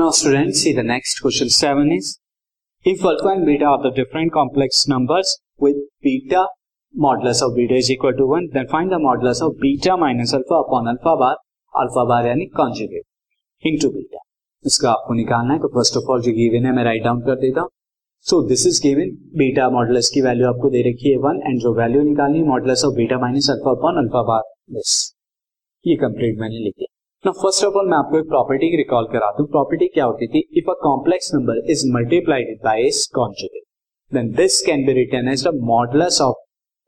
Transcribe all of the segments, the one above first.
Now students, see the next question 7 is, if alpha and beta are the different complex numbers with beta modulus of beta is equal to 1, then find the modulus of beta minus alpha upon alpha bar, alpha bar यानी conjugate into beta. इसका आपको निकालना है तो first of all जो given है मैं write down कर देता हूँ so this is given beta modulus की वैल्यू आपको दे रखी है वन एंड जो वैल्यू निकालनी है modulus of beta minus alpha upon alpha bar this ये कंप्लीट मैंने लिखी ना फ़र्स्ट ऑफ़ ऑल मैं आपको एक प्रॉपर्टी की रिकॉल करा दूँ। प्रॉपर्टी क्या होती थी? If a complex number is multiplied by its conjugate then this can be written as the modulus of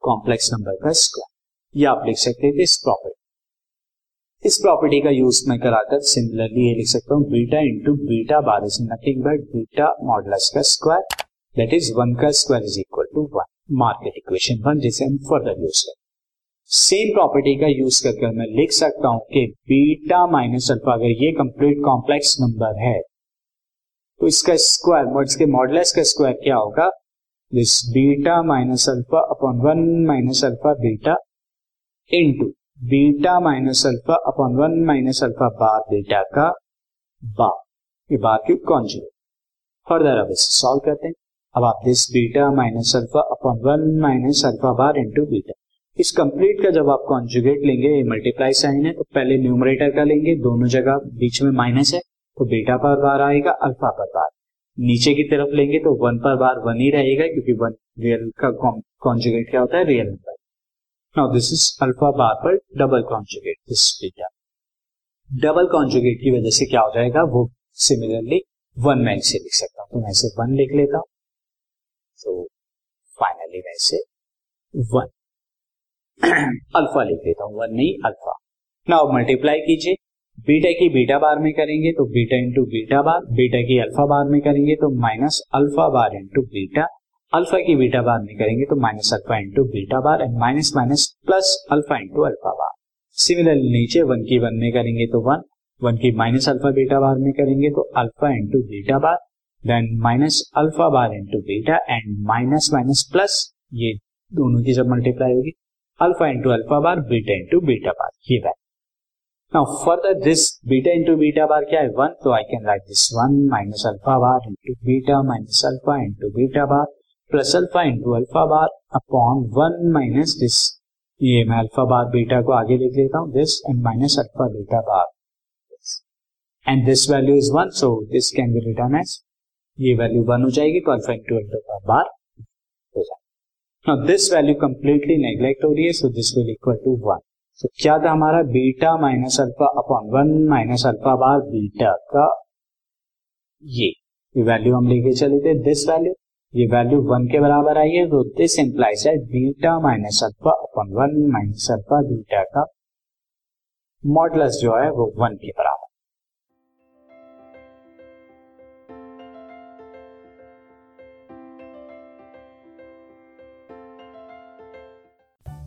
complex number का स्क्वायर ये आप लिख सकते थे इस प्रॉपर्टी इस प्रॉपर्टी का यूज़ मैं कराकर सिमिलरली ये लिख सकता हूँ। Beta into beta bar is nothing but beta modulus का स्क्वायर दैट इज़ वन का square is equal to one market equation one जिसे हम फर्दर यूज़ करें सेम प्रॉपर्टी का यूज़ करके मैं लिख सकता हूँ कि बीटा माइनस अल्फ़ा अगर ये कंप्लीट कॉम्प्लेक्स नंबर है तो इसका स्क्वायर इसके मॉडलेस का स्क्वायर क्या होगा? This beta minus alpha upon one minus alpha beta into beta minus alpha upon one minus alpha bar beta का बार ये बार की कॉन्जुगेट फर्दर अब इसे सॉल्व करते हैं। अब आप this beta minus alpha upon one minus alpha bar into beta इस कंप्लीट का जब आप कॉन्जुगेट लेंगे मल्टीप्लाई साइन है तो पहले न्यूमरेटर का लेंगे, दोनों जगह बीच में माइनस है तो बेटा पर बार आएगा अल्फ़ा पर बार। नीचे की तरफ़ लेंगे तो वन पर बार वन ही रहेगा, क्योंकि वन रियल का कॉन्जुगेट क्या होता है? Real number now this is alpha bar पर double conjugate this beta double conjugate की वजह से क्या हो जाएगा? वो सिमिलरली वन मैं इसे लिख सकता हूँ। तो मैं इसे वन लिख लेता हूँ। तो फाइनली मैं इसे वन अल्फ़ा लिख देता हूँ वन नहीं, अल्फ़ा। नाउ मल्टीप्लाई कीजिए। बीटा की बीटा बार में करेंगे तो beta into beta bar beta की अल्फ़ा बार में करेंगे तो minus alpha bar into beta alpha की बीटा बार में करेंगे तो minus alpha into beta bar and minus minus plus alpha into alpha bar. Similarly नीचे वन की वन में करेंगे तो वन वन की माइनस अल्फ़ा बीटा बार में करेंगे तो alpha into beta bar then minus alpha bar into beta and minus minus plus ये दोनों की जब मल्टीप्लाई होगी। Alpha into alpha bar beta into beta bar ये value now further this beta into beta bar क्या है one तो I can write this one minus alpha bar into beta minus alpha into beta bar plus alpha into alpha bar upon one minus this ये मैं alpha bar beta को आगे लिख लेता हूँ this and minus alpha beta bar and this value is one so this can be return as ये value one हो जाएगी तो अल्फ़ा इंटू अल्फ़ा बार हो जाएगा Now, this value completely neglect हो रही है so this will equal to one so क्या था हमारा? Beta minus alpha upon one minus alpha bar beta का ये। ये वैल्यू हम लेके चले थे दिस वैल्यू ये वैल्यू वन के बराबर आई है तो दिस इंप्लाइज है beta minus alpha upon one minus alpha beta का मॉडलस जो है, वो वन के बराबर